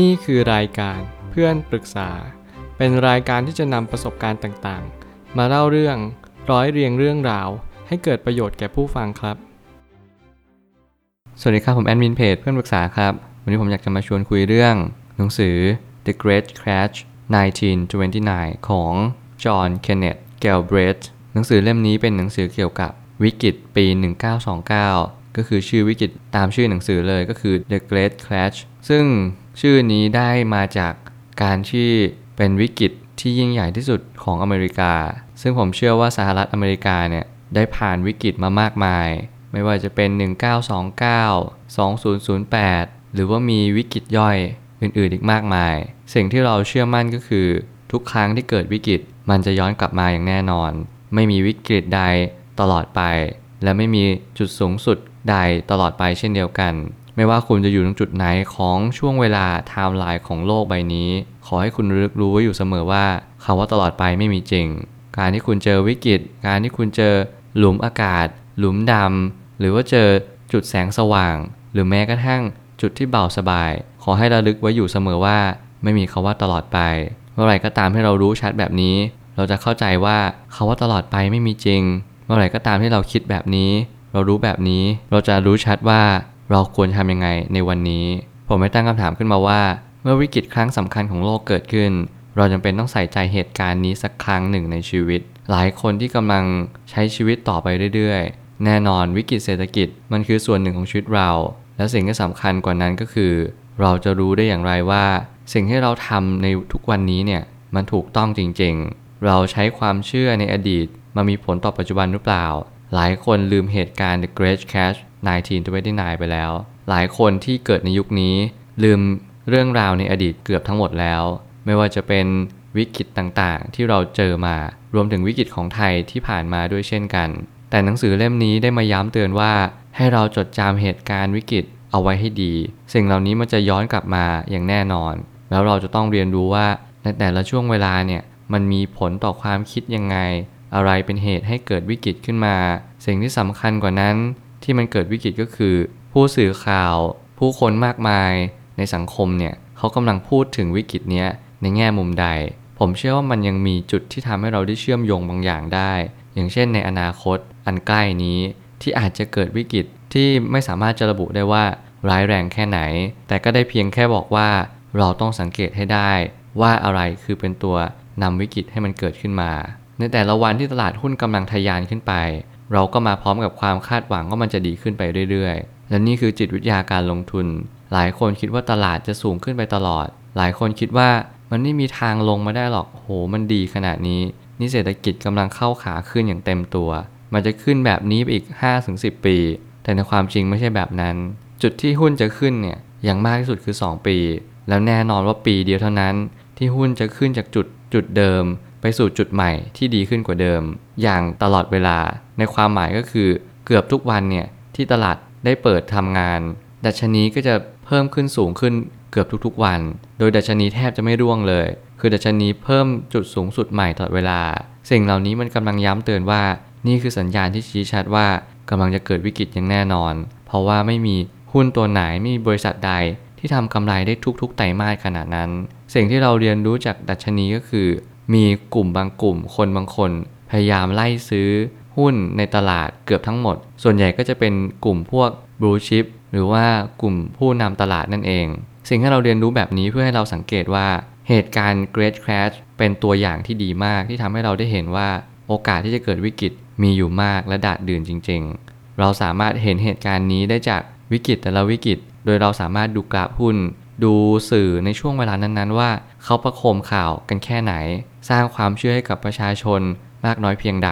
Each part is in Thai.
นี่คือรายการเพื่อนปรึกษา เป็นรายการที่จะนำประสบการณ์ต่างๆ มาเล่าเรื่องร้อยเรียงเรื่องราว ให้เกิดประโยชน์แก่ผู้ฟังครับ สวัสดีครับ ผมแอดมินเพจเพื่อนปรึกษาครับ วันนี้ผมอยากจะมาชวนคุยเรื่อง หนังสือ The Great Crash 1929 ของ John Kenneth Galbraith หนังสือเล่มนี้เป็นหนังสือเกี่ยวกับวิกฤตปี 1929 ก็คือชื่อวิกฤตตามชื่อหนังสือเลยก็คือ The Great Crash ซึ่งชื่อนี้ได้มาจากการที่เป็นวิกฤตที่ยิ่งใหญ่ที่สุดของอเมริกา ซึ่งผมเชื่อว่าสหรัฐอเมริกาเนี่ยได้ผ่านวิกฤตมามากมาย ไม่ว่าจะเป็น 1929 2008 หรือว่ามีวิกฤตย่อยอื่นๆอีกมากมาย สิ่งที่เราเชื่อมั่นก็คือ ทุกครั้งที่เกิดวิกฤตมันจะย้อนกลับมาอย่างแน่นอน ไม่มีวิกฤตใดตลอดไป และไม่มีจุดสูงสุด ใดตลอดไปเช่นเดียวกัน ไม่ว่าคุณจะอยู่ตรงจุดไหนของช่วงเวลาไทม์ไลน์ของโลกใบนี้ ขอให้คุณระลึกรู้ไว้อยู่เสมอว่าคำว่าตลอดไปไม่มีจริง การที่คุณเจอวิกฤต การที่คุณเจอหลุมอากาศ หลุมดำหรือว่าเจอจุดแสงสว่าง หรือแม้กระทั่งจุดที่เบาสบาย ขอให้ระลึกไว้อยู่เสมอว่า ไม่มีคำว่าตลอดไป เมื่อไหร่ก็ตามที่เรารู้ชัดแบบนี้ เราจะเข้าใจว่าคาว่าตลอดไปไม่มีจริง เมื่อไหร่ก็ตามที่เราคิดแบบนี้ เรารู้แบบนี้เราจะรู้ชัดว่าเราควรทำยังไงในวันนี้ ผมไม่ตั้งคำถามขึ้นมาว่า เมื่อวิกฤตครั้งสำคัญของโลกเกิดขึ้น เราจำเป็นต้องใส่ใจเหตุการณ์นี้สักครั้งหนึ่งในชีวิต หลายคนที่กำลังใช้ชีวิตต่อไปเรื่อยๆ แน่นอนวิกฤตเศรษฐกิจมันคือส่วนหนึ่งของชีวิตเรา และสิ่งที่สำคัญกว่านั้นก็คือ เราจะรู้ได้อย่างไรว่า สิ่งที่เราทำในทุกวันนี้เนี่ยมันถูกต้องจริงๆ เราใช้ความเชื่อในอดีตมามีผลต่อปัจจุบันหรือเปล่า หลายคนลืมเหตุการณ์ The Great Crash 1929 ไปแล้ว หลายคนที่เกิดในยุคนี้ ลืมเรื่องราวในอดีตเกือบทั้งหมดแล้ว ไม่ว่าจะเป็นวิกฤตต่างๆ ที่เราเจอมา รวมถึงวิกฤตของไทยที่ผ่านมาด้วยเช่นกัน แต่หนังสือเล่มนี้ได้มาย้ำเตือนว่า ให้เราจดจำเหตุการณ์วิกฤตเอาไว้ให้ดี สิ่งเหล่านี้มันจะย้อนกลับมาอย่างแน่นอน แล้วเราจะต้องเรียนรู้ว่าในแต่ละช่วงเวลาเนี่ยมันมีผลต่อความคิดยังไง อะไรเป็นเหตุให้เกิดวิกฤตขึ้นมา สิ่งที่สำคัญกว่านั้น ที่มันเกิดวิกฤตก็คือ ผู้สื่อข่าว ผู้คนมากมายในสังคมเนี่ยเขากำลังพูดถึงวิกฤตเนี้ยในแง่มุมใด ผมเชื่อว่ามันยังมีจุดที่ทำให้เราได้เชื่อมโยงบางอย่างได้ อย่างเช่นในอนาคตอันใกล้นี้ที่อาจจะเกิดวิกฤตที่ไม่สามารถจะระบุได้ว่าร้ายแรงแค่ไหน แต่ก็ได้เพียงแค่บอกว่าเราต้องสังเกตให้ได้ ว่าอะไรคือเป็นตัวนำวิกฤตให้มันเกิดขึ้นมา ในแต่ละวันที่ตลาดหุ้นกำลังทะยานขึ้นไป เราก็มาพร้อมกับความคาดหวังว่ามันจะดีขึ้นไปเรื่อยๆ และนี่คือจิตวิทยาการลงทุน หลายคนคิดว่าตลาดจะสูงขึ้นไปตลอด หลายคนคิดว่ามันไม่มีทางลงมาได้หรอกโหมันดีขนาดนี้ นี่เศรษฐกิจกำลังเข้าขาขึ้นอย่างเต็มตัว มันจะขึ้นแบบนี้ไปอีก 5-10 ปี แต่ในความจริงไม่ใช่แบบนั้น จุดที่หุ้นจะขึ้นเนี่ยอย่างมากที่สุดคือ 2 ปี แล้วแน่นอนว่าปีเดียวเท่านั้น ที่หุ้นจะขึ้นจากจุดจุดเดิม ไปสู่จุดใหม่ที่ดีขึ้นกว่าเดิม อย่างตลอดเวลา ในความหมายก็คือเกือบทุกวันเนี่ยที่ตลาดได้เปิดทำงาน ดัชนีก็จะเพิ่มขึ้นสูงขึ้นเกือบทุกๆวัน โดยดัชนีแทบจะไม่ร่วงเลย คือดัชนีเพิ่มจุดสูงสุดใหม่ตลอดเวลา สิ่งเหล่านี้มันกำลังย้ำเตือนว่า นี่คือสัญญาณที่ชี้ชัดว่ากำลังจะเกิดวิกฤตอย่างแน่นอน เพราะว่าไม่มีหุ้นตัวไหนไม่มีบริษัทใดที่ทำกำไรได้ทุกๆไตรมาสขนาดนั้น สิ่งที่เราเรียนรู้จากดัชนีก็คือ มีกลุ่มบางกลุ่ม คนบางคน พยายามไล่ซื้อหุ้นในตลาดเกือบทั้งหมด ส่วนใหญ่ก็จะเป็นกลุ่มพวกบลูชิพหรือว่ากลุ่มผู้นำตลาดนั่นเอง สิ่งที่เราเรียนรู้แบบนี้เพื่อให้เราสังเกตว่าเหตุการณ์ Great Crash เป็นตัวอย่างที่ดีมากที่ทำให้เราได้เห็นว่าโอกาสที่จะเกิดวิกฤตมีอยู่มากและดาดดื่นจริง ๆ เราสามารถเห็นเหตุการณ์นี้ได้จากวิกฤตแต่ละวิกฤต โดยเราสามารถดูกราฟหุ้น ดูสื่อในช่วงเวลานั้นๆ ว่าเขาประโคมข่าวกันแค่ไหน สร้างความเชื่อให้กับประชาชนมากน้อยเพียงใด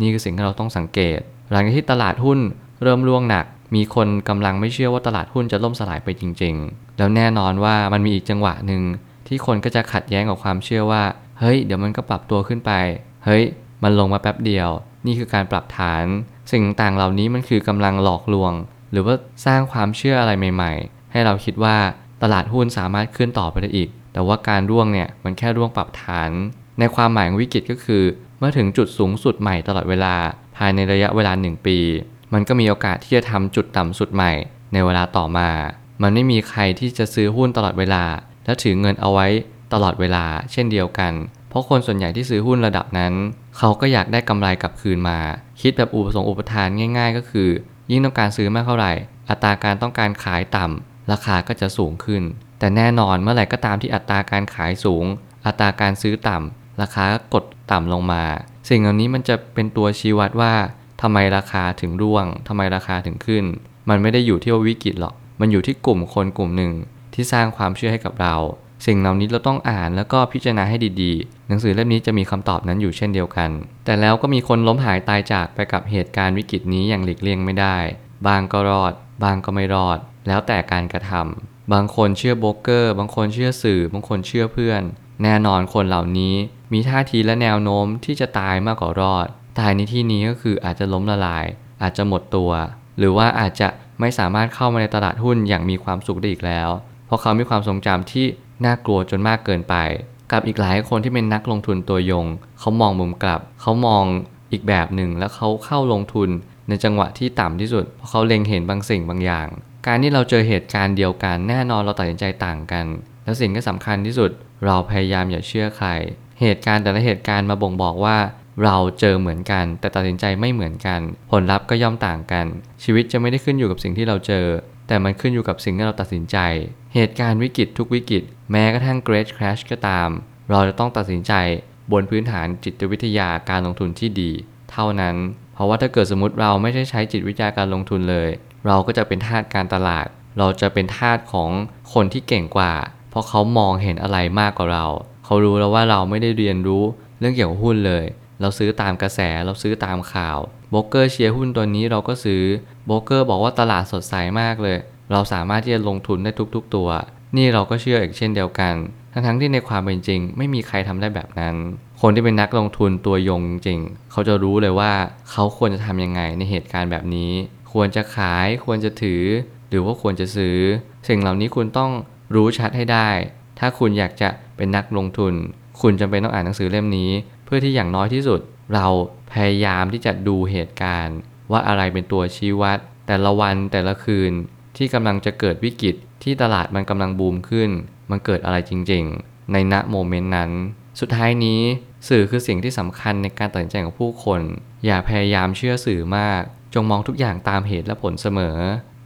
นี่คือสิ่งที่เราต้องสังเกต หลังจากที่ตลาดหุ้นเริ่มร่วงหนัก มีคนกำลังไม่เชื่อว่าตลาดหุ้นจะล่มสลายไปจริง ๆ แล้วแน่นอนว่ามันมีอีกจังหวะหนึ่งที่คนก็จะขัดแย้งกับความเชื่อว่า เฮ้ย เดี๋ยวมันก็ปรับตัวขึ้นไป เฮ้ย มันลงมาแป๊บเดียว นี่คือการปรับฐาน สิ่งต่างเหล่านี้มันคือกำลังหลอกลวง หรือว่าสร้างความเชื่ออะไรใหม่ ๆ ให้เราคิดว่า ตลาดหุ้นสามารถขึ้นต่อไปได้อีก แต่ว่าการร่วงเนี่ยมันแค่ร่วงปรับฐาน ในความหมายของวิกฤตก็คือ เมื่อถึงจุดสูงสุดใหม่ตลอดเวลา ภายในระยะเวลา 1 ปี มันก็มีโอกาสที่จะทำจุดต่ำสุดใหม่ ในเวลาต่อมา มันไม่มีใครที่จะซื้อหุ้นตลอดเวลา และถือเงินเอาไว้ตลอดเวลา เช่นเดียวกัน เพราะคนส่วนใหญ่ที่ซื้อหุ้นระดับนั้น เขาก็อยากได้กำไรกลับคืนมา คิดแบบอุปสงค์อุปทานง่าย ๆ ก็คือ ยิ่งต้องการซื้อมากเท่าไหร่ อัตราการต้องการขายต่ำ ราคาก็จะสูงขึ้น แต่แน่นอนเมื่อไหร่ก็ตามที่อัตราการขายสูง อัตราการซื้อต่ำราคาก็กดต่ำลงมา สิ่งเหล่านี้มันจะเป็นตัวชี้วัดว่าทำไมราคาถึงร่วงทำไมราคาถึงขึ้น มันไม่ได้อยู่ที่ว่าวิกฤตหรอก มันอยู่ที่กลุ่มคนกลุ่มหนึ่งที่สร้างความเชื่อให้กับเรา สิ่งเหล่านี้เราต้องอ่านแล้วก็พิจารณาให้ดีๆ หนังสือเล่มนี้จะมีคำตอบนั้นอยู่เช่นเดียวกัน แต่แล้วก็มีคนล้มหายตายจากไปกับเหตุการณ์วิกฤตนี้อย่างหลีกเลี่ยงไม่ได้ บางก็รอด บางก็ไม่รอด แล้วแต่การกระทำบางคนเชื่อโบรกเกอร์ บางคนเชื่อสื่อ บางคนเชื่อเพื่อน แน่นอนคนเหล่านี้มีท่าทีและแนวโน้มที่จะตายมากกว่ารอด ตายในที่นี้ก็คืออาจจะล้มละลาย อาจจะหมดตัว หรือว่าอาจจะไม่สามารถเข้ามาในตลาดหุ้นอย่างมีความสุขได้อีกแล้ว เพราะเขามีความทรงจำที่น่ากลัวจนมากเกินไป กับอีกหลายคนที่เป็นนักลงทุนตัวยง เขามองมุมกลับ เขามองอีกแบบหนึ่งแล้วเขาเข้าลงทุนในจังหวะที่ต่ำที่สุด เพราะเขาเล็งเห็นบางสิ่งบางอย่าง การที่เราเจอเหตุการณ์เดียวกัน แน่นอนเราตัดสินใจต่างกัน แล้วสิ่งที่สำคัญที่สุดเราพยายามอย่าเชื่อใคร เหตุการณ์แต่ละเหตุการณ์มาบ่งบอกว่า เราเจอเหมือนกัน แต่ตัดสินใจไม่เหมือนกัน ผลลัพธ์ก็ย่อมต่างกัน ชีวิตจะไม่ได้ขึ้นอยู่กับสิ่งที่เราเจอ แต่มันขึ้นอยู่กับสิ่งที่เราตัดสินใจ เหตุการณ์วิกฤตทุกวิกฤต แม้กระทั่ง Great Crash ก็ตาม เราจะต้องตัดสินใจบนพื้นฐานจิตวิทยาการลงทุนที่ดี เท่านั้น เพราะว่าถ้าเกิดสมมติเราไม่ใช่ใช้จิตวิทยาการลงทุนเลย เราก็จะเป็นทาสการตลาด เราจะเป็นทาสของคนที่เก่งกว่า เพราะเขามองเห็นอะไรมากกว่าเรา เขารู้แล้วว่าเราไม่ได้เรียนรู้เรื่องเกี่ยวกับหุ้นเลย เราซื้อตามกระแสเราซื้อตามข่าวโบรกเกอร์เชียร์หุ้นตัวนี้เราก็ซื้อโบรกเกอร์บอกว่าตลาดสดใสมากเลย เราสามารถที่จะลงทุนได้ทุกๆตัว นี่เราก็เชื่ออีกเช่นเดียวกัน ทั้งๆที่ในความเป็นจริง ไม่มีใครทำได้แบบนั้น คนที่เป็นนักลงทุนตัวยงจริง เขาจะรู้เลยว่าเขาควรจะทำยังไงในเหตุการณ์แบบนี้ ควรจะขาย ควรจะถือ หรือว่าควรจะซื้อ สิ่งเหล่านี้คุณต้องรู้ชัดให้ได้ ถ้าคุณอยากจะเป็นนักลงทุน คุณจำเป็นต้องอ่านหนังสือเล่มนี้ เพื่อที่อย่างน้อยที่สุด เราพยายามที่จะดูเหตุการณ์ ว่าอะไรเป็นตัวชี้วัด แต่ละวันแต่ละคืนที่กำลังจะเกิดวิกฤตที่ตลาดมันกำลังบูมขึ้น มันเกิดอะไรจริง ๆ ในณโมเมนต์นั้น สุดท้ายนี้สื่อคือสิ่งที่สำคัญในการตัดสินใจของผู้คน อย่าพยายามเชื่อสื่อมาก จงมองทุกอย่างตามเหตุและผลเสมอ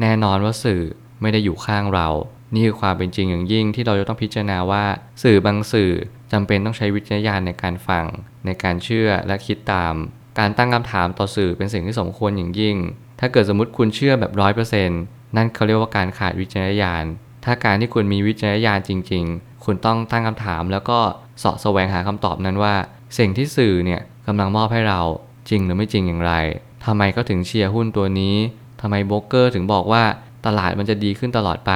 แน่นอนว่าสื่อไม่ได้อยู่ข้างเรา นี่คือความเป็นจริงอย่างยิ่งที่เราจะต้องพิจารณาว่า สื่อบางสื่อจำเป็นต้องใช้วิจารณญาณในการฟัง ในการเชื่อและคิดตาม การตั้งคำถามต่อสื่อเป็นสิ่งที่สมควรอย่างยิ่ง ถ้าเกิดสมมติคุณเชื่อแบบร้อยเปอร์เซ็นต์นั่นเขาเรียกว่าการขาดวิจารณญาณ ถ้าการที่คุณมีวิจารณญาณจริง ๆ คุณต้องตั้งคำถามแล้วก็เสาะแสวงหาคำตอบนั้นว่า สิ่งที่สื่อเนี่ยกำลังมอบให้เราจริงหรือไม่จริงอย่างไร ทำไมเขาถึงเชียร์หุ้นตัวนี้ทำไมโบรกเกอร์ถึงบอกว่าตลาดมันจะดีขึ้นตลอดไป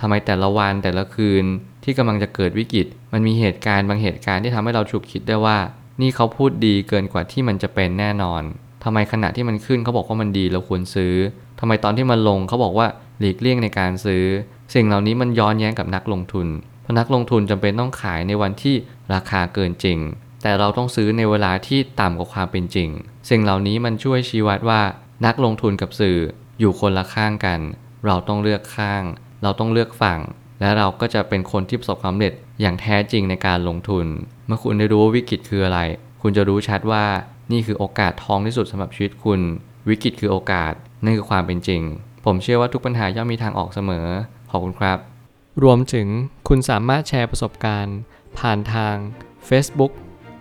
ทำไมแต่ละวันแต่ละคืนที่กำลังจะเกิดวิกฤต มันมีเหตุการณ์บางเหตุการณ์ที่ทำให้เราฉุกคิดได้ว่า นี่เขาพูดดีเกินกว่าที่มันจะเป็นแน่นอนทำไมขณะที่มันขึ้นเขาบอกว่ามันดีเราควรซื้อทำไมตอนที่มันลงเขาบอกว่าหลีกเลี่ยงในการซื้อ สิ่งเหล่านี้มันย้อนแย้งกับนักลงทุน เพราะนักลงทุนจำเป็นต้องขายในวันที่ราคาเกินจริง แต่เราต้องซื้อในเวลาที่ต่ำกว่าความเป็นจริง สิ่งเหล่านี้มันช่วยชี้วัดว่านักลงทุนกับสื่ออยู่คนละข้างกัน เราต้องเลือกข้าง เราต้องเลือกฝั่ง และเราก็จะเป็นคนที่ประสบความสำเร็จอย่างแท้จริงในการลงทุน เมื่อคุณได้รู้ว่าวิกฤตคืออะไร คุณจะรู้ชัดว่านี่คือโอกาสทองที่สุดสำหรับชีวิตคุณ วิกฤตคือโอกาสนั่นคือความเป็นจริง ผมเชื่อว่าทุกปัญหาย่อมมีทางออกเสมอ ขอบคุณครับ รวมถึงคุณสามารถแชร์ประสบการณ์ ผ่านทาง Facebook